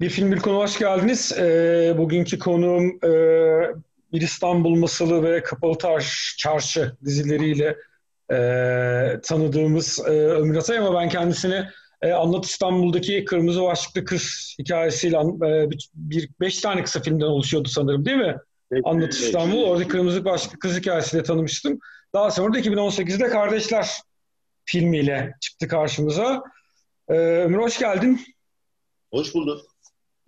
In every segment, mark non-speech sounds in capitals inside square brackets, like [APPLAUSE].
Bir film bir konu hoş geldiniz. E, bugünkü konuğum e, Bir İstanbul Masalı ve Kapalı Taş Çarşı dizileriyle e, tanıdığımız e, Ömür Atay ama ben kendisini e, Anlat İstanbul'daki Kırmızı Başlıklı Kız hikayesiyle e, bir, bir beş tane kısa filmden oluşuyordu sanırım değil mi? Evet, Anlat İstanbul. Evet. Orada Kırmızı Başlıklı Kız hikayesiyle tanımıştım. Daha sonra da 2018'de Kardeşler filmiyle çıktı karşımıza. E, Ömür hoş geldin. Hoş bulduk.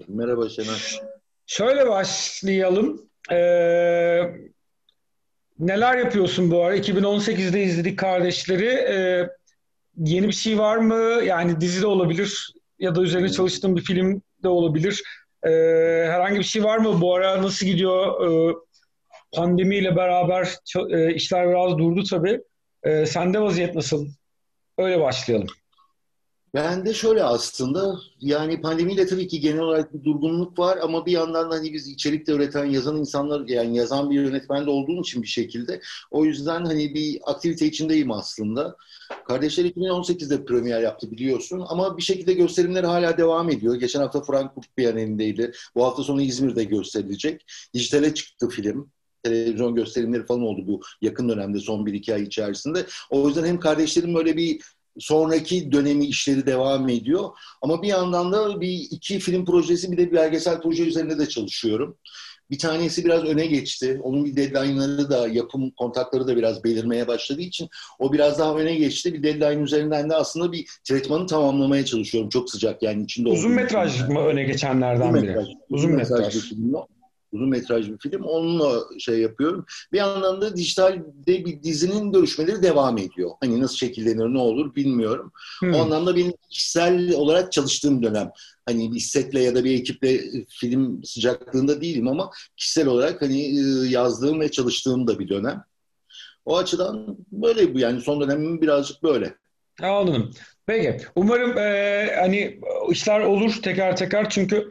Merhaba Şener. Şöyle başlayalım. Ee, neler yapıyorsun bu ara? 2018'de izledik Kardeşleri. Ee, yeni bir şey var mı? Yani dizi de olabilir ya da üzerine çalıştığın bir film de olabilir. Ee, herhangi bir şey var mı? Bu ara nasıl gidiyor? Ee, pandemiyle beraber e, işler biraz durdu tabii. Ee, sende vaziyet nasıl? Öyle başlayalım. Ben de şöyle aslında yani pandemiyle tabii ki genel olarak bir durgunluk var ama bir yandan da hani biz içerik de üreten yazan insanlar yani yazan bir yönetmen de olduğum için bir şekilde o yüzden hani bir aktivite içindeyim aslında. Kardeşler 2018'de premier yaptı biliyorsun ama bir şekilde gösterimler hala devam ediyor. Geçen hafta Frankfurt Bienalindeydi. Bu hafta sonu İzmir'de gösterilecek. Dijitale çıktı film televizyon gösterimleri falan oldu bu yakın dönemde son bir iki ay içerisinde. O yüzden hem kardeşlerim böyle bir sonraki dönemi işleri devam ediyor. Ama bir yandan da bir iki film projesi bir de bir belgesel proje üzerinde de çalışıyorum. Bir tanesi biraz öne geçti. Onun bir deadline'ları da, yapım kontakları da biraz belirmeye başladığı için o biraz daha öne geçti. Bir deadline üzerinden de aslında bir tretmanı tamamlamaya çalışıyorum. Çok sıcak yani içinde Uzun metraj mı öne geçenlerden uzun biri? Metraj, uzun metraj. metraj uzun metraj bir film. Onunla şey yapıyorum. Bir yandan da dijitalde bir dizinin görüşmeleri devam ediyor. Hani nasıl şekillenir, ne olur bilmiyorum. Hmm. O anlamda benim kişisel olarak çalıştığım dönem. Hani bir setle ya da bir ekiple film sıcaklığında değilim ama kişisel olarak hani e, yazdığım ve çalıştığım da bir dönem. O açıdan böyle bu yani son dönemim birazcık böyle. Anladım. Peki. Umarım e, hani işler olur teker teker çünkü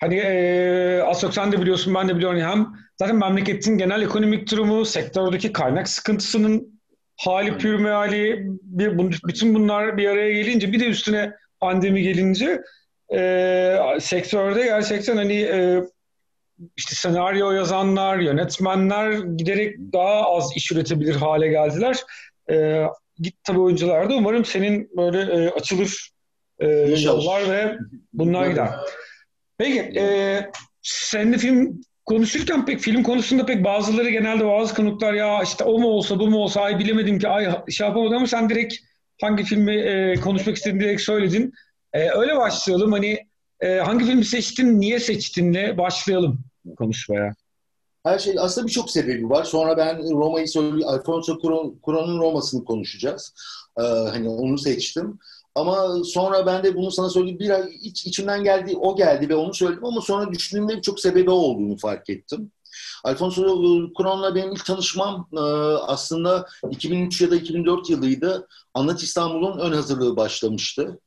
Hani e, sen de biliyorsun ben de biliyorum hem zaten memleketin genel ekonomik durumu, sektördeki kaynak sıkıntısının hali pür meali, bir, bütün bunlar bir araya gelince bir de üstüne pandemi gelince e, sektörde gerçekten hani e, işte senaryo yazanlar, yönetmenler giderek daha az iş üretebilir hale geldiler. E, git tabii oyuncular da umarım senin böyle e, açılır e, yollar ve bunlar gider. Peki, e, seninle film konuşurken pek film konusunda pek bazıları genelde bazı konuklar ya işte o mu olsa bu mu olsa ay bilemedim ki ay şey yapamadım ama sen direkt hangi filmi e, konuşmak istediğini direkt söyledin. E, öyle başlayalım hani e, hangi filmi seçtin, niye seçtinle başlayalım konuşmaya. Her şey aslında birçok sebebi var. Sonra ben Roma'yı söyleyeyim. Alfonso Cuarón'un Roma'sını konuşacağız. Ee, hani onu seçtim. Ama sonra ben de bunu sana söyleyeyim. Bir ay iç, içimden geldi, o geldi ve onu söyledim ama sonra düşündüğümde birçok sebebi olduğunu fark ettim. Alfonso Cuarón'la benim ilk tanışmam e, aslında 2003 ya da 2004 yılıydı. Anlat İstanbul'un ön hazırlığı başlamıştı.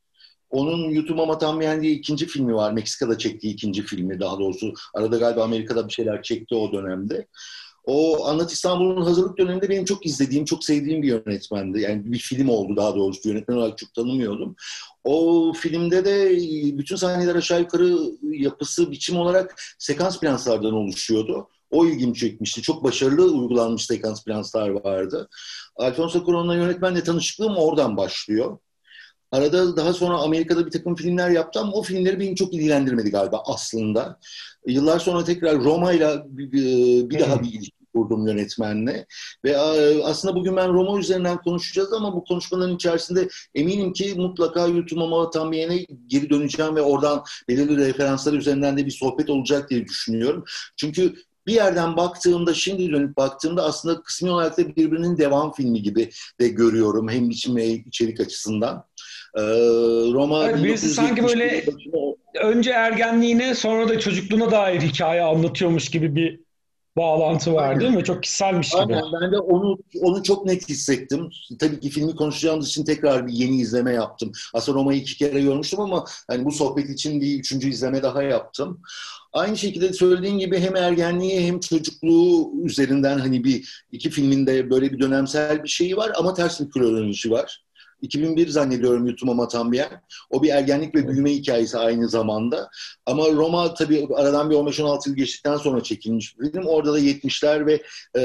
Onun YouTube Mama También diye ikinci filmi var. Meksika'da çektiği ikinci filmi daha doğrusu. Arada galiba Amerika'da bir şeyler çekti o dönemde. O Anlat İstanbul'un hazırlık döneminde benim çok izlediğim, çok sevdiğim bir yönetmendi. Yani bir film oldu daha doğrusu. Yönetmen olarak çok tanımıyordum. O filmde de bütün sahneler aşağı yukarı yapısı, biçim olarak sekans planslardan oluşuyordu. O ilgimi çekmişti. Çok başarılı uygulanmış sekans planslar vardı. Alfonso Cuarón'la yönetmenle tanışıklığım oradan başlıyor. Arada daha sonra Amerika'da bir takım filmler yaptı ama o filmleri beni çok ilgilendirmedi galiba aslında. Yıllar sonra tekrar Roma'yla bir, bir daha bir ilişki kurdum yönetmenle. Ve aslında bugün ben Roma üzerinden konuşacağız ama bu konuşmaların içerisinde eminim ki mutlaka YouTube ama tam bir yere geri döneceğim ve oradan belirli referanslar üzerinden de bir sohbet olacak diye düşünüyorum. Çünkü bir yerden baktığımda, şimdi dönüp baktığımda aslında kısmi olarak da birbirinin devam filmi gibi de görüyorum. Hem biçim ve içerik açısından. Ee, Roma evet, birisi sanki böyle önce ergenliğine sonra da çocukluğuna dair hikaye anlatıyormuş gibi bir bağlantı var Aynen. değil mi? Çok kişiselmiş gibi. Aynen. Ben de onu onu çok net hissettim. Tabii ki filmi konuşacağımız için tekrar bir yeni izleme yaptım. Aslında Roma'yı iki kere görmüştüm ama hani bu sohbet için bir üçüncü izleme daha yaptım. Aynı şekilde söylediğin gibi hem ergenliği hem çocukluğu üzerinden hani bir iki filminde böyle bir dönemsel bir şeyi var ama ters bir kronoloji var. 2001 zannediyorum Yutuma Matambiyen. O bir ergenlik ve büyüme hikayesi aynı zamanda. Ama Roma tabii aradan bir 15-16 yıl geçtikten sonra çekilmiş bir film. Orada da 70'ler ve e,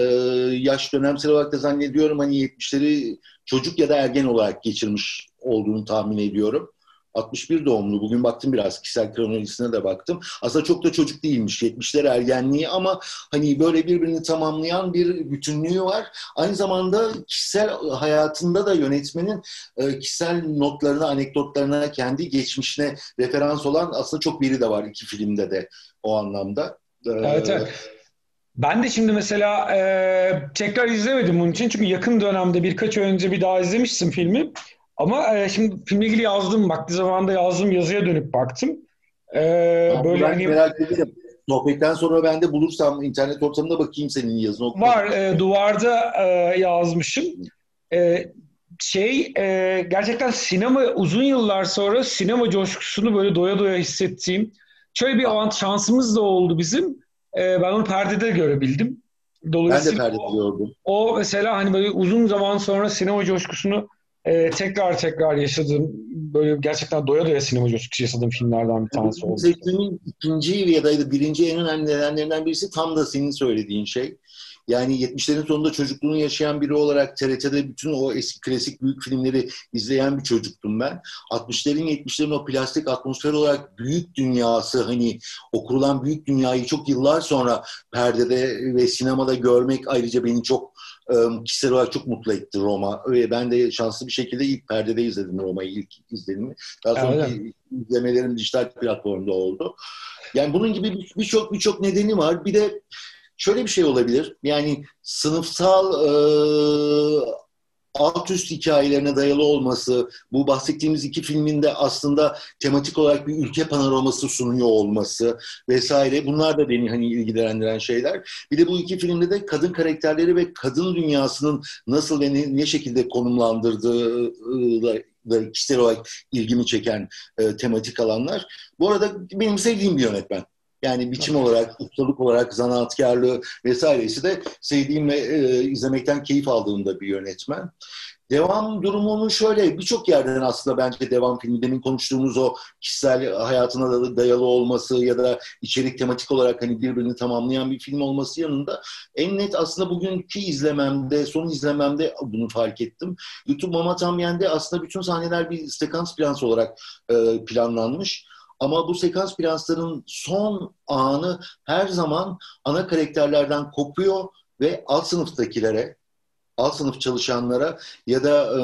yaş dönemsel olarak da zannediyorum hani 70'leri çocuk ya da ergen olarak geçirmiş olduğunu tahmin ediyorum. 61 doğumlu. Bugün baktım biraz kişisel kronolojisine de baktım. Aslında çok da çocuk değilmiş. 70'ler ergenliği ama hani böyle birbirini tamamlayan bir bütünlüğü var. Aynı zamanda kişisel hayatında da yönetmenin e, kişisel notlarına, anekdotlarına, kendi geçmişine referans olan aslında çok biri de var iki filmde de o anlamda. E, evet, evet. Ben de şimdi mesela e, tekrar izlemedim bunun için çünkü yakın dönemde birkaç önce bir daha izlemiştim filmi. Ama e, şimdi filmle ilgili yazdım. Vakti zamanında yazdığım yazıya dönüp baktım. E, böyle ben hani... merak ediyorum. Sohbetten sonra ben de bulursam internet ortamında bakayım senin yazını. Var. E, duvarda e, yazmışım. E, şey e, gerçekten sinema uzun yıllar sonra sinema coşkusunu böyle doya doya hissettiğim şöyle bir avant şansımız da oldu bizim. E, ben onu perdede görebildim. Dolayısıyla ben de perdede gördüm. O mesela hani böyle uzun zaman sonra sinema coşkusunu e, tekrar tekrar yaşadığım böyle gerçekten doya doya sinema coşkusu yaşadığım filmlerden bir tanesi oldu. Seçtiğimin ikinci ya da birinci en önemli nedenlerinden birisi tam da senin söylediğin şey. Yani 70'lerin sonunda çocukluğunu yaşayan biri olarak TRT'de bütün o eski klasik büyük filmleri izleyen bir çocuktum ben. 60'ların 70'lerin o plastik atmosfer olarak büyük dünyası hani o kurulan büyük dünyayı çok yıllar sonra perdede ve sinemada görmek ayrıca beni çok kişisel olarak çok mutlu etti Roma. Ve ben de şanslı bir şekilde ilk perdede izledim Roma'yı ilk izlenimi. Daha sonra izlemelerim dijital platformda oldu. Yani bunun gibi birçok birçok nedeni var. Bir de şöyle bir şey olabilir. Yani sınıfsal e, alt üst hikayelerine dayalı olması, bu bahsettiğimiz iki filmin de aslında tematik olarak bir ülke panoraması sunuyor olması vesaire. Bunlar da beni hani ilgilendiren şeyler. Bir de bu iki filmde de kadın karakterleri ve kadın dünyasının nasıl ve ne, ne şekilde konumlandırdığı da kişisel olarak ilgimi çeken e, tematik alanlar. Bu arada benim sevdiğim bir yönetmen. Yani biçim olarak, ustalık olarak, zanaatkarlığı vesairesi de sevdiğim ve e, izlemekten keyif aldığım da bir yönetmen. Devam durumunu şöyle birçok yerden aslında bence devam filmi demin konuştuğumuz o kişisel hayatına da dayalı olması ya da içerik tematik olarak hani birbirini tamamlayan bir film olması yanında en net aslında bugünkü izlememde, son izlememde bunu fark ettim. YouTube Mama Tamyen'de aslında bütün sahneler bir sekans plans olarak e, planlanmış ama bu sekans plansların son anı her zaman ana karakterlerden kopuyor ve alt sınıftakilere, alt sınıf çalışanlara ya da e,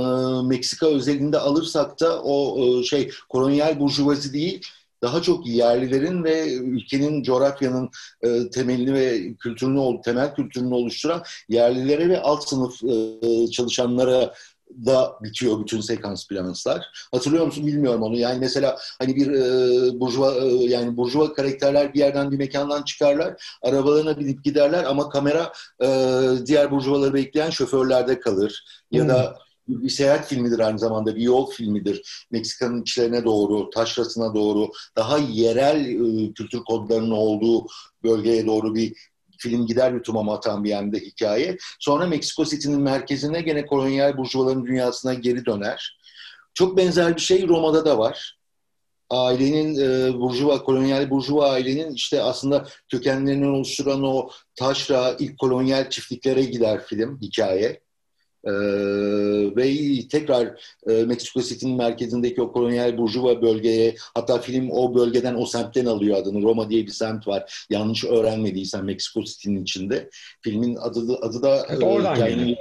Meksika özelinde alırsak da o e, şey kolonyal burjuvazi değil, daha çok yerlilerin ve ülkenin coğrafyanın e, temelini ve kültürünü temel kültürünü oluşturan yerlilere ve alt sınıf e, çalışanlara da bitiyor bütün sekans planslar. Hatırlıyor musun bilmiyorum onu. Yani mesela hani bir e, burjuva e, yani burjuva karakterler bir yerden bir mekandan çıkarlar. Arabalarına binip giderler ama kamera e, diğer burjuvaları bekleyen şoförlerde kalır. Ya hmm. da bir seyahat filmidir aynı zamanda bir yol filmidir. Meksika'nın içlerine doğru, taşrasına doğru, daha yerel e, kültür kodlarının olduğu bölgeye doğru bir film gider YouTube'a atan bir yanda hikaye. Sonra Meksiko City'nin merkezine gene kolonyal burjuvaların dünyasına geri döner. Çok benzer bir şey Roma'da da var. Ailenin e, burjuva, kolonyal burjuva ailenin işte aslında kökenlerinden oluşturan o taşra ilk kolonyal çiftliklere gider film, hikaye. Ee, ve tekrar e, Meksiko City'nin merkezindeki o kolonyal burjuva bölgeye hatta film o bölgeden o semtten alıyor adını. Roma diye bir semt var. Yanlış öğrenmediysen Meksiko City'nin içinde. Filmin adı, adı da evet, oradan hikayenin,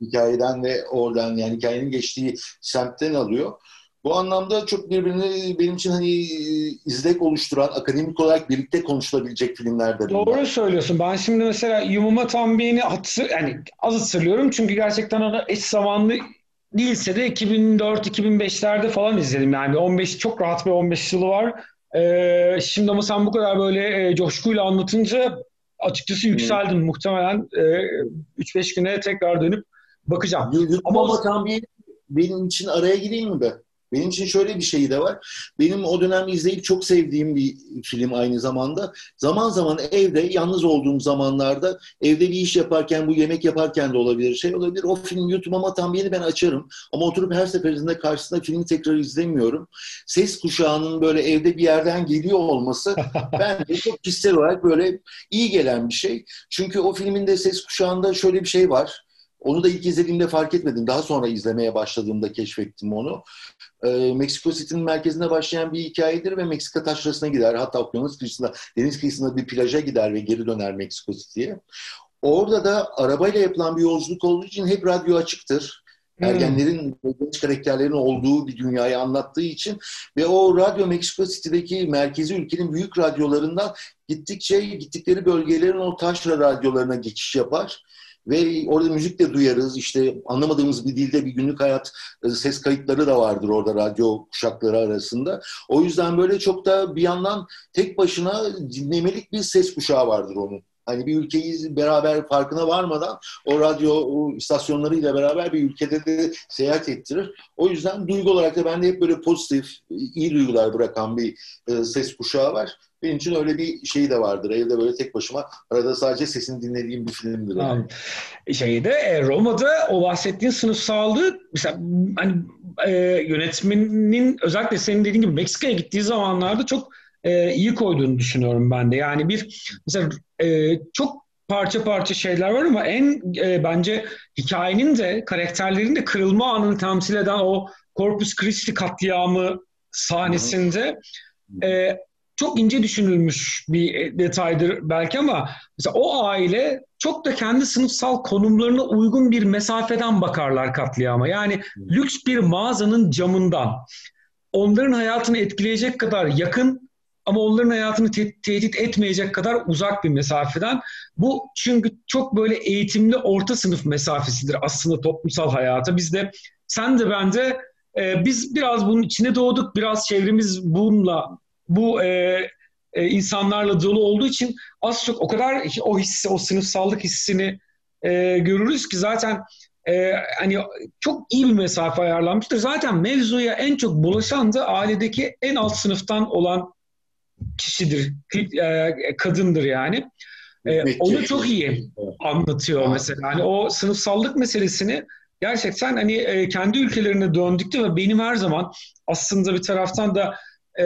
hikayeden ve oradan yani hikayenin geçtiği semtten alıyor. Bu anlamda çok birbirini benim için hani izlek oluşturan, akademik olarak birlikte konuşulabilecek filmlerden. Doğru söylüyorsun. Ben şimdi mesela Yumuma Tambi'ni hatır, yani az hatırlıyorum çünkü gerçekten ona eş zamanlı değilse de 2004-2005'lerde falan izledim. Yani 15 çok rahat bir 15 yılı var. Ee, şimdi ama sen bu kadar böyle e, coşkuyla anlatınca açıkçası yükseldim. Hmm. Muhtemelen e, 3-5 güne tekrar dönüp bakacağım. Yumuma Tambi benim için araya gireyim mi be? Benim için şöyle bir şey de var. Benim o dönem izleyip çok sevdiğim bir film aynı zamanda. Zaman zaman evde yalnız olduğum zamanlarda evde bir iş yaparken bu yemek yaparken de olabilir şey olabilir. O film YouTube'uma tam yeni ben açarım. Ama oturup her seferinde karşısında filmi tekrar izlemiyorum. Ses kuşağının böyle evde bir yerden geliyor olması [LAUGHS] bence çok kişisel olarak böyle iyi gelen bir şey. Çünkü o filmin de ses kuşağında şöyle bir şey var. Onu da ilk izlediğimde fark etmedim. Daha sonra izlemeye başladığımda keşfettim onu. E, Meksiko City'nin merkezinde başlayan bir hikayedir ve Meksika taşrasına gider. Hatta okyanus kıyısında, deniz kıyısında bir plaja gider ve geri döner Meksiko City'ye. Orada da arabayla yapılan bir yolculuk olduğu için hep radyo açıktır. Hmm. Ergenlerin, genç karakterlerin olduğu bir dünyayı anlattığı için ve o radyo Meksiko City'deki merkezi ülkenin büyük radyolarından gittikçe gittikleri bölgelerin o taşra radyolarına geçiş yapar ve orada müzik de duyarız. İşte anlamadığımız bir dilde bir günlük hayat e, ses kayıtları da vardır orada radyo kuşakları arasında. O yüzden böyle çok da bir yandan tek başına dinlemelik bir ses kuşağı vardır onun. Hani bir ülkeyi beraber farkına varmadan o radyo istasyonlarıyla beraber bir ülkede de seyahat ettirir. O yüzden duygu olarak da bende hep böyle pozitif, iyi duygular bırakan bir e, ses kuşağı var. Benim için öyle bir şey de vardır. Evde böyle tek başıma arada sadece sesini dinlediğim bir filmdir. Tamam. Şeyde e, Roma'da o bahsettiğin sınıfsallığı mesela hani e, yönetmenin özellikle senin dediğin gibi Meksika'ya gittiği zamanlarda çok e, iyi koyduğunu düşünüyorum ben de. Yani bir mesela e, çok parça parça şeyler var ama en e, bence hikayenin de karakterlerin de kırılma anını temsil eden o Corpus Christi katliamı sahnesinde e, çok ince düşünülmüş bir detaydır belki ama mesela o aile çok da kendi sınıfsal konumlarına uygun bir mesafeden bakarlar katliama. Yani lüks bir mağazanın camından onların hayatını etkileyecek kadar yakın ama onların hayatını te- tehdit etmeyecek kadar uzak bir mesafeden. Bu çünkü çok böyle eğitimli orta sınıf mesafesidir aslında toplumsal hayata. Biz de sen de ben de e, biz biraz bunun içine doğduk. Biraz çevremiz bununla bu e, e, insanlarla dolu olduğu için az çok o kadar o hissi, o sınıfsallık hissini e, görürüz ki zaten e, hani çok iyi bir mesafe ayarlanmıştır. Zaten mevzuya en çok bulaşan da ailedeki en alt sınıftan olan kişidir, e, kadındır yani. E, onu çok iyi anlatıyor mesela. Hani o sınıfsallık meselesini gerçekten hani e, kendi ülkelerine döndükte ve benim her zaman aslında bir taraftan da e,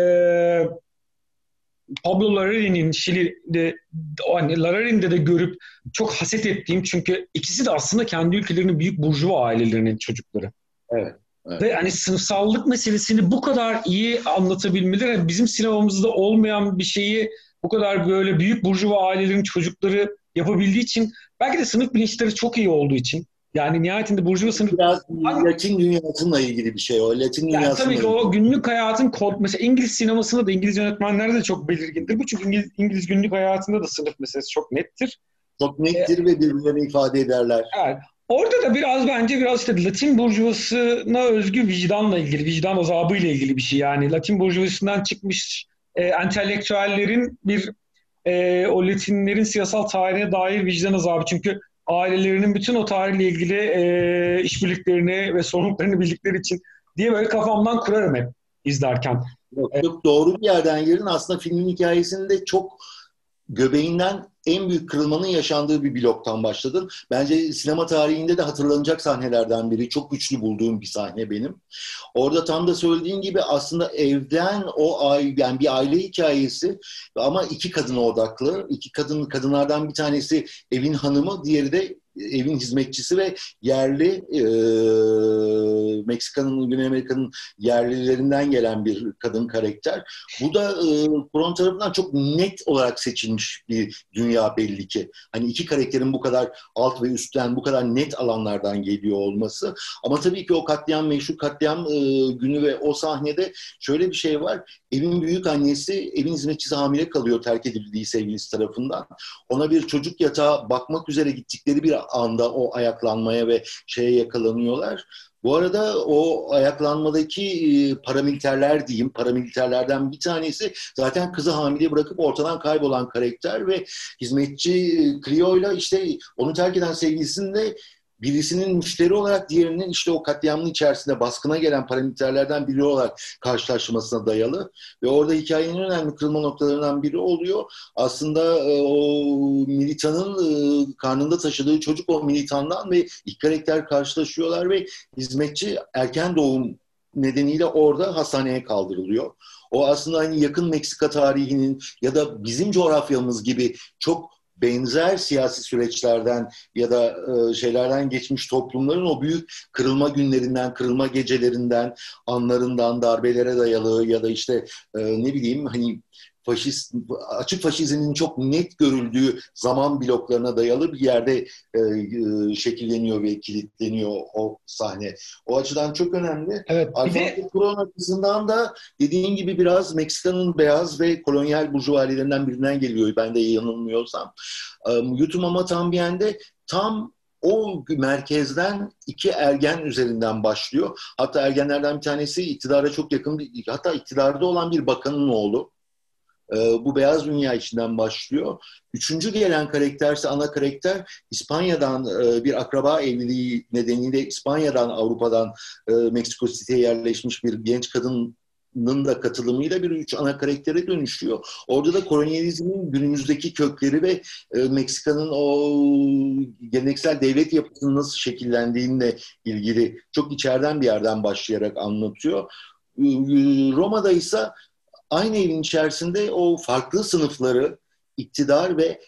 Pablo Larraín'in Şili'de hani Larraín'de de görüp çok haset ettiğim çünkü ikisi de aslında kendi ülkelerinin büyük burjuva ailelerinin çocukları. Evet. Evet. Ve hani sınıfsallık meselesini bu kadar iyi anlatabilmeleri, yani bizim sinemamızda olmayan bir şeyi bu kadar böyle büyük burjuva ailelerin çocukları yapabildiği için belki de sınıf bilinçleri çok iyi olduğu için yani nihayetinde burjuva sınıf... Biraz Latin dünyasıyla ilgili bir şey o. Latin yani dünyasıyla Tabii ki o günlük hayatın kod... Mesela İngiliz sinemasında da İngiliz yönetmenlerde de çok belirgindir. Bu çünkü İngiliz, İngiliz günlük hayatında da sınıf meselesi çok nettir. Çok nettir ee, ve birbirlerini ifade ederler. Evet. Orada da biraz bence biraz işte Latin burjuvasına özgü vicdanla ilgili, vicdan azabıyla ilgili bir şey. Yani Latin burjuvasından çıkmış e, entelektüellerin bir e, o Latinlerin siyasal tarihine dair vicdan azabı. Çünkü ailelerinin bütün o tarihle ilgili e, işbirliklerini ve sorumluluklarını bildikleri için diye böyle kafamdan kurarım hep izlerken. Yok, çok doğru bir yerden girdin. Aslında filmin hikayesinde çok göbeğinden en büyük kırılmanın yaşandığı bir bloktan başladın. Bence sinema tarihinde de hatırlanacak sahnelerden biri. Çok güçlü bulduğum bir sahne benim. Orada tam da söylediğin gibi aslında evden o ay yani bir aile hikayesi ama iki kadına odaklı. İki kadın kadınlardan bir tanesi evin hanımı, diğeri de evin hizmetçisi ve yerli e, Meksika'nın, Güney Amerika'nın yerlilerinden gelen bir kadın karakter. Bu da e, Kuron tarafından çok net olarak seçilmiş bir dünya belli ki. Hani iki karakterin bu kadar alt ve üstten bu kadar net alanlardan geliyor olması. Ama tabii ki o katliam, meşhur katliam e, günü ve o sahnede şöyle bir şey var. Evin büyük annesi, evin hizmetçisi hamile kalıyor terk edildiği sevgilisi tarafından. Ona bir çocuk yatağı bakmak üzere gittikleri bir anda o ayaklanmaya ve şeye yakalanıyorlar. Bu arada o ayaklanmadaki e, paramiliterler diyeyim, paramiliterlerden bir tanesi zaten kızı hamile bırakıp ortadan kaybolan karakter ve hizmetçi e, Clio'yla işte onu terk eden sevgilisinin de birisinin müşteri olarak diğerinin işte o katliamın içerisinde baskına gelen paramiliterlerden biri olarak karşılaşmasına dayalı ve orada hikayenin önemli kırılma noktalarından biri oluyor. Aslında e, o militanın e, karnında taşıdığı çocuk o militandan ve ilk karakter karşılaşıyorlar ve hizmetçi erken doğum nedeniyle orada hastaneye kaldırılıyor. O aslında hani yakın Meksika tarihinin ya da bizim coğrafyamız gibi çok benzer siyasi süreçlerden ya da e, şeylerden geçmiş toplumların o büyük kırılma günlerinden, kırılma gecelerinden, anlarından, darbelere dayalı ya da işte e, ne bileyim hani faşist açık faşizmin çok net görüldüğü zaman bloklarına dayalı bir yerde e, e, şekilleniyor ve kilitleniyor o sahne. O açıdan çok önemli. Evet, bir de açısından da dediğin gibi biraz Meksika'nın beyaz ve kolonyal burjuvalilerinden birinden geliyor. Ben de yanılmıyorsam. E, Yutumama Tambien'de tam o merkezden iki ergen üzerinden başlıyor. Hatta ergenlerden bir tanesi iktidara çok yakın, hatta iktidarda olan bir bakanın oğlu. Ee, bu beyaz dünya içinden başlıyor. Üçüncü gelen karakterse ana karakter İspanya'dan e, bir akraba evliliği nedeniyle İspanya'dan Avrupa'dan e, Meksiko City'ye yerleşmiş bir genç kadın da katılımıyla bir üç ana karaktere dönüşüyor. Orada da kolonyalizmin günümüzdeki kökleri ve e, Meksika'nın o geleneksel devlet yapısının nasıl şekillendiğinle ilgili çok içeriden bir yerden başlayarak anlatıyor. Roma'da ise aynı evin içerisinde o farklı sınıfları iktidar ve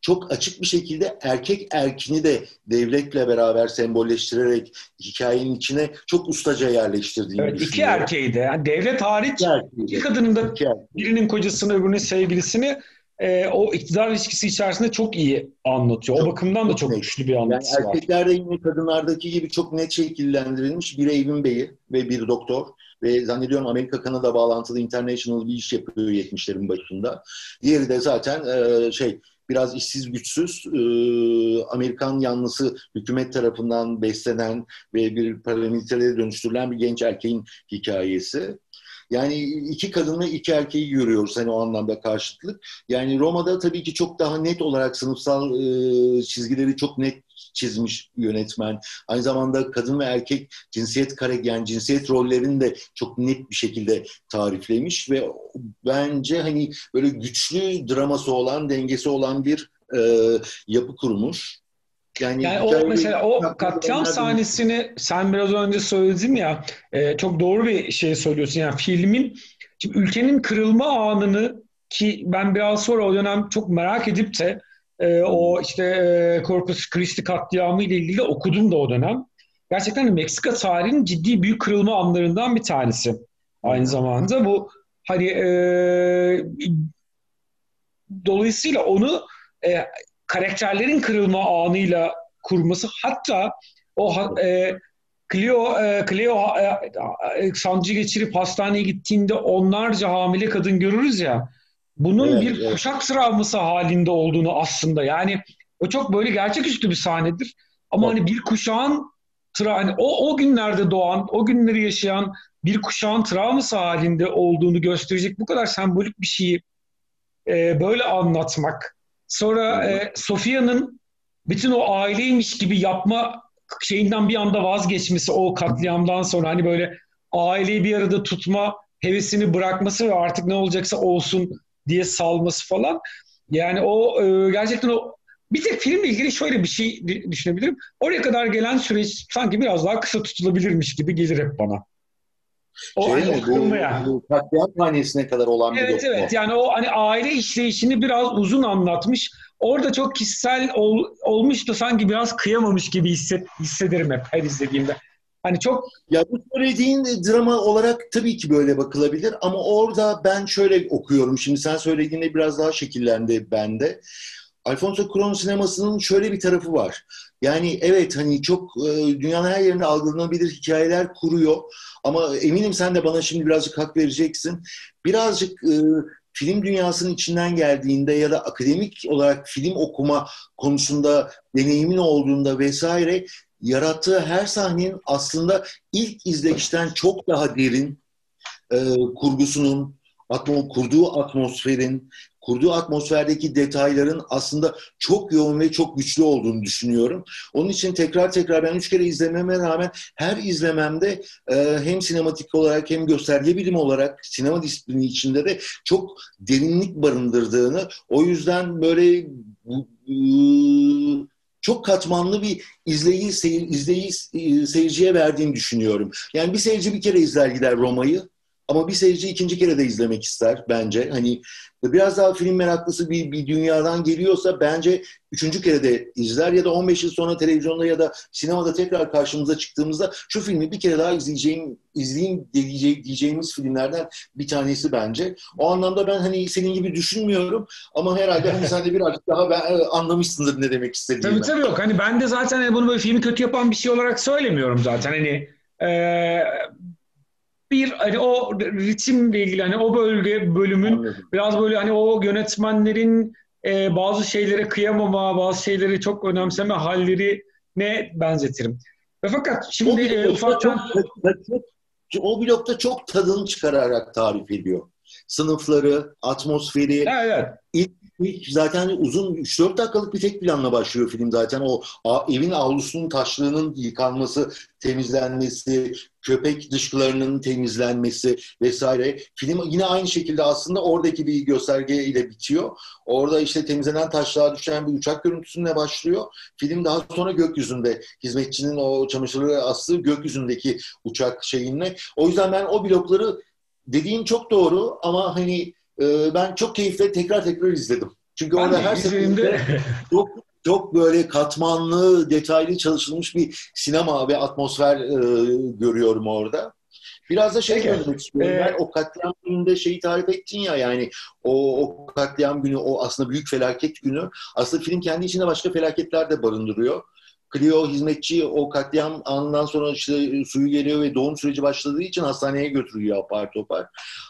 çok açık bir şekilde erkek erkini de devletle beraber sembolleştirerek hikayenin içine çok ustaca yerleştirdiğini evet, iki erkeği de. Yani devlet hariç iki, iki kadının da iki birinin kocasını öbürünün sevgilisini e, o iktidar ilişkisi içerisinde çok iyi anlatıyor. Çok, o bakımdan da çok, çok güçlü bir anlatısı yani erkeklerde var. yine kadınlardaki gibi çok net şekillendirilmiş bir evin beyi ve bir doktor ve zannediyorum Amerika Kanada bağlantılı international bir iş yapıyor 70'lerin başında. Diğeri de zaten e, şey biraz işsiz güçsüz e, Amerikan yanlısı hükümet tarafından beslenen ve bir paramilitere dönüştürülen bir genç erkeğin hikayesi. Yani iki kadın ve iki erkeği görüyoruz hani o anlamda karşıtlık. Yani Roma'da tabii ki çok daha net olarak sınıfsal e, çizgileri çok net çizmiş yönetmen. Aynı zamanda kadın ve erkek cinsiyet kare yani cinsiyet rollerini de çok net bir şekilde tariflemiş ve bence hani böyle güçlü draması olan, dengesi olan bir e, yapı kurmuş. Yani, yani o mesela o katliam sahnesini sen biraz önce söyledin ya e, çok doğru bir şey söylüyorsun. Yani filmin şimdi ülkenin kırılma anını ki ben biraz sonra o dönem çok merak edip de e, o işte e, Corpus Christi katliamı ile ilgili okudum da o dönem. Gerçekten Meksika tarihinin ciddi büyük kırılma anlarından bir tanesi. Aynı zamanda bu hani e, dolayısıyla onu e, karakterlerin kırılma anıyla kurması hatta o e, Cleo, e, Cleo e, e, sancı geçirip hastaneye gittiğinde onlarca hamile kadın görürüz ya bunun evet, bir evet. kuşak travması halinde olduğunu aslında yani o çok böyle gerçeküstü bir sahnedir ama evet. hani bir kuşağın tra hani o, o günlerde doğan, o günleri yaşayan bir kuşağın travması halinde olduğunu gösterecek bu kadar sembolik bir şeyi e, böyle anlatmak Sonra e, Sofia'nın bütün o aileymiş gibi yapma şeyinden bir anda vazgeçmesi o katliamdan sonra hani böyle aileyi bir arada tutma hevesini bırakması ve artık ne olacaksa olsun diye salması falan. Yani o e, gerçekten o bir tek filmle ilgili şöyle bir şey düşünebilirim. Oraya kadar gelen süreç sanki biraz daha kısa tutulabilirmiş gibi gelir hep bana. O şey hani mi, bu, yani. bu katliam hanesine kadar olan evet, bir Evet evet yani o hani aile işleyişini biraz uzun anlatmış. Orada çok kişisel ol, olmuş da sanki biraz kıyamamış gibi hisset, hissederim hep her izlediğimde. Hani çok... Ya bu söylediğin drama olarak tabii ki böyle bakılabilir ama orada ben şöyle okuyorum. Şimdi sen söylediğinde biraz daha şekillendi bende. Alfonso Cuarón sinemasının şöyle bir tarafı var. Yani evet hani çok e, dünyanın her yerinde algılanabilir hikayeler kuruyor. Ama eminim sen de bana şimdi birazcık hak vereceksin. Birazcık e, film dünyasının içinden geldiğinde ya da akademik olarak film okuma konusunda deneyimin olduğunda vesaire yarattığı her sahnenin aslında ilk izleyişten çok daha derin e, kurgusunun, atmo, kurduğu atmosferin, kurduğu atmosferdeki detayların aslında çok yoğun ve çok güçlü olduğunu düşünüyorum. Onun için tekrar tekrar ben üç kere izlememe rağmen her izlememde e, hem sinematik olarak hem gösterge bilim olarak sinema disiplini içinde de çok derinlik barındırdığını, o yüzden böyle e, çok katmanlı bir izleyici, seyir, izleyici e, seyirciye verdiğini düşünüyorum. Yani bir seyirci bir kere izler gider Roma'yı ama bir seyirci ikinci kere de izlemek ister bence. Hani biraz daha film meraklısı bir, bir dünyadan geliyorsa bence üçüncü kere de izler ya da 15 yıl sonra televizyonda ya da sinemada tekrar karşımıza çıktığımızda şu filmi bir kere daha izleyeceğim, izleyeyim diyeceğim, diyeceğimiz filmlerden bir tanesi bence. O anlamda ben hani senin gibi düşünmüyorum ama herhalde hani sen de birazcık daha ben, e, anlamışsındır ne demek istediğimi. Tabii tabii yok. Hani ben de zaten hani bunu böyle filmi kötü yapan bir şey olarak söylemiyorum zaten. Hani ee, bir hani o ritimle ilgili hani o bölge bölümün Anladım. biraz böyle hani o yönetmenlerin e, bazı şeylere kıyamama, bazı şeyleri çok önemseme halleri ne benzetirim. Ve fakat şimdi e, ufaktan... Çok, o blokta çok tadını çıkararak tarif ediyor. Sınıfları, atmosferi, evet, evet. ilk zaten uzun 3-4 dakikalık bir tek planla başlıyor film zaten. O evin avlusunun taşlığının yıkanması, temizlenmesi, köpek dışkılarının temizlenmesi vesaire. Film yine aynı şekilde aslında oradaki bir gösterge ile bitiyor. Orada işte temizlenen taşlığa düşen bir uçak görüntüsüne başlıyor. Film daha sonra gökyüzünde hizmetçinin o çamaşırları astığı gökyüzündeki uçak şeyinle. O yüzden ben o blokları dediğin çok doğru ama hani e, ben çok keyifle tekrar tekrar izledim. Çünkü ben orada her seferinde çok çok böyle katmanlı, detaylı çalışılmış bir sinema ve atmosfer e, görüyorum orada. Biraz da şey söylemek istiyorum. Ee, ben o katliam gününde şeyi tarif ettin ya yani o, o katliam günü, o aslında büyük felaket günü. Aslında film kendi içinde başka felaketler de barındırıyor. Clio hizmetçi o katliam anından sonra işte suyu geliyor ve doğum süreci başladığı için hastaneye götürüyor apar topar.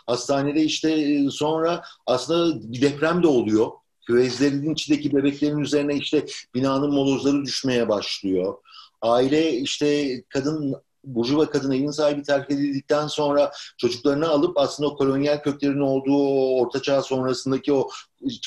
Hastanede işte e, sonra aslında deprem de oluyor. Küvezlerin içindeki bebeklerin üzerine işte binanın molozları düşmeye başlıyor. Aile işte kadın Burjuva kadın evin sahibi terk edildikten sonra çocuklarını alıp aslında o kolonyal köklerin olduğu o ortaçağ sonrasındaki o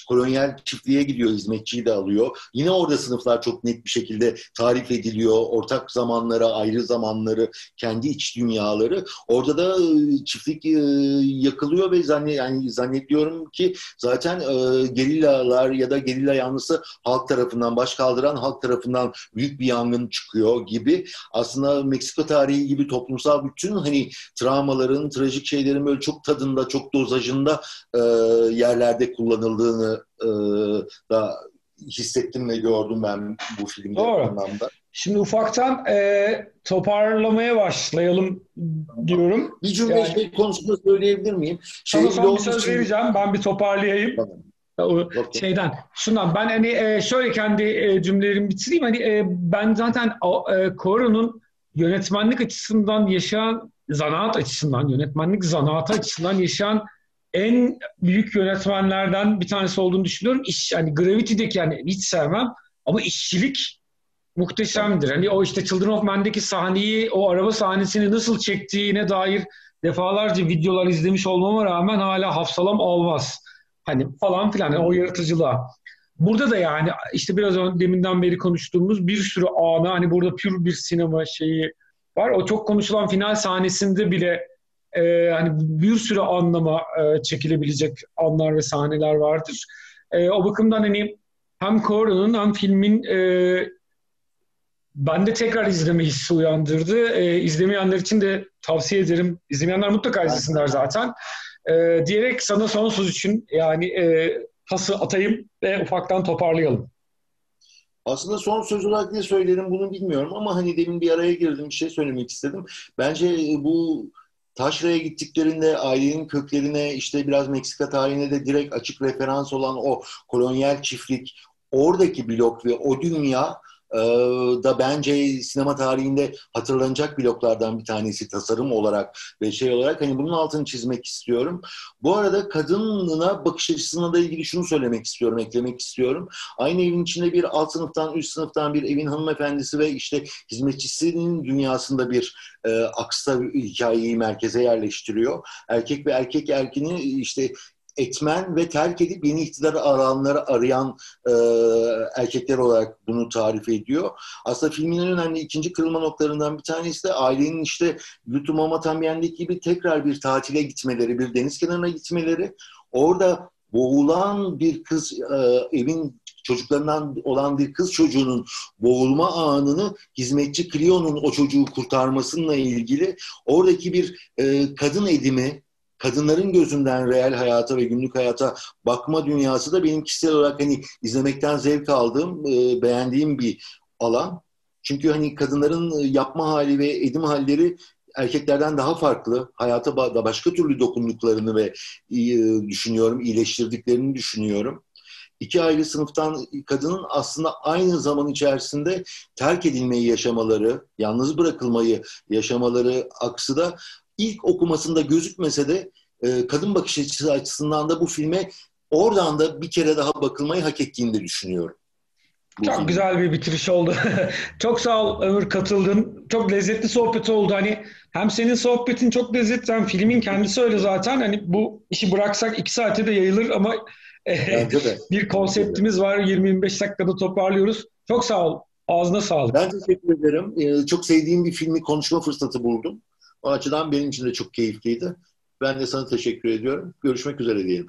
kolonyal çiftliğe gidiyor, hizmetçiyi de alıyor. Yine orada sınıflar çok net bir şekilde tarif ediliyor. Ortak zamanları, ayrı zamanları, kendi iç dünyaları. Orada da ıı, çiftlik ıı, yakılıyor ve zannet, yani zannediyorum ki zaten ıı, gerillalar ya da gerilla yanlısı halk tarafından, baş kaldıran halk tarafından büyük bir yangın çıkıyor gibi. Aslında Meksika tarihi gibi toplumsal bütün hani travmaların, trajik şeylerin böyle çok tadında, çok dozajında yerlerde kullanıldığı olmadığını e, da hissettim ve gördüm ben bu filmde Doğru. anlamda. Şimdi ufaktan e, toparlamaya başlayalım diyorum. Bir cümle yani, şey konusunda söyleyebilir miyim? Şey, sana son bir söz için... vereceğim. Ben bir toparlayayım. Tamam. Şeyden şundan ben hani e, şöyle kendi e, cümlelerimi bitireyim hani e, ben zaten Koro'nun yönetmenlik açısından yaşayan zanaat açısından yönetmenlik zanaatı açısından yaşayan en büyük yönetmenlerden bir tanesi olduğunu düşünüyorum. İş, hani Gravity'deki yani hiç sevmem ama işçilik muhteşemdir. Hani o işte Children of Men'deki sahneyi, o araba sahnesini nasıl çektiğine dair defalarca videolar izlemiş olmama rağmen hala hafsalam olmaz. Hani falan filan yani o yaratıcılığa. Burada da yani işte biraz önce deminden beri konuştuğumuz bir sürü ana hani burada pür bir sinema şeyi var. O çok konuşulan final sahnesinde bile e, hani bir sürü anlama e, çekilebilecek anlar ve sahneler vardır. E, o bakımdan hani hem Coran'ın hem filmin e, bende tekrar izleme hissi uyandırdı. E, izlemeyenler için de tavsiye ederim. İzlemeyenler mutlaka izlesinler zaten. E, diyerek sana son söz için yani e, pası atayım ve ufaktan toparlayalım. Aslında son söz olarak ne söylerim bunu bilmiyorum ama hani demin bir araya girdim bir şey söylemek istedim. Bence bu Taşra'ya gittiklerinde ailenin köklerine işte biraz Meksika tarihine de direkt açık referans olan o kolonyal çiftlik, oradaki blok ve o dünya e, da bence sinema tarihinde hatırlanacak bloklardan bir tanesi tasarım olarak ve şey olarak hani bunun altını çizmek istiyorum. Bu arada kadınına bakış açısına da ilgili şunu söylemek istiyorum, eklemek istiyorum. Aynı evin içinde bir alt sınıftan, üst sınıftan bir evin hanımefendisi ve işte hizmetçisinin dünyasında bir e, aksa hikayeyi merkeze yerleştiriyor. Erkek ve erkek erkini işte etmen ve terk edip yeni iktidar aranları arayan e, erkekler olarak bunu tarif ediyor. Aslında filmin en önemli ikinci kırılma noktalarından bir tanesi de ailenin işte Lütfü Matamyen'deki gibi tekrar bir tatile gitmeleri, bir deniz kenarına gitmeleri. Orada boğulan bir kız e, evin çocuklarından olan bir kız çocuğunun boğulma anını hizmetçi Cleo'nun o çocuğu kurtarmasıyla ilgili oradaki bir e, kadın edimi, kadınların gözünden reel hayata ve günlük hayata bakma dünyası da benim kişisel olarak hani izlemekten zevk aldığım, e, beğendiğim bir alan. Çünkü hani kadınların yapma hali ve edim halleri erkeklerden daha farklı. Hayata da başka türlü dokunduklarını ve e, düşünüyorum, iyileştirdiklerini düşünüyorum. İki ayrı sınıftan kadının aslında aynı zaman içerisinde terk edilmeyi yaşamaları, yalnız bırakılmayı yaşamaları aksı da ilk okumasında gözükmese de e, kadın bakış açısı açısından da bu filme oradan da bir kere daha bakılmayı hak ettiğini de düşünüyorum. Çok film. güzel bir bitiriş oldu. [LAUGHS] çok sağ ol Ömür katıldın. Çok lezzetli sohbet oldu. Hani hem senin sohbetin çok lezzetli hem filmin kendisi öyle zaten. Hani bu işi bıraksak iki saate de yayılır ama [LAUGHS] bir konseptimiz var. 20-25 dakikada toparlıyoruz. Çok sağ ol. Ağzına sağlık. Ben teşekkür ederim. Ee, çok sevdiğim bir filmi konuşma fırsatı buldum. O açıdan benim için de çok keyifliydi. Ben de sana teşekkür ediyorum. Görüşmek üzere diyelim.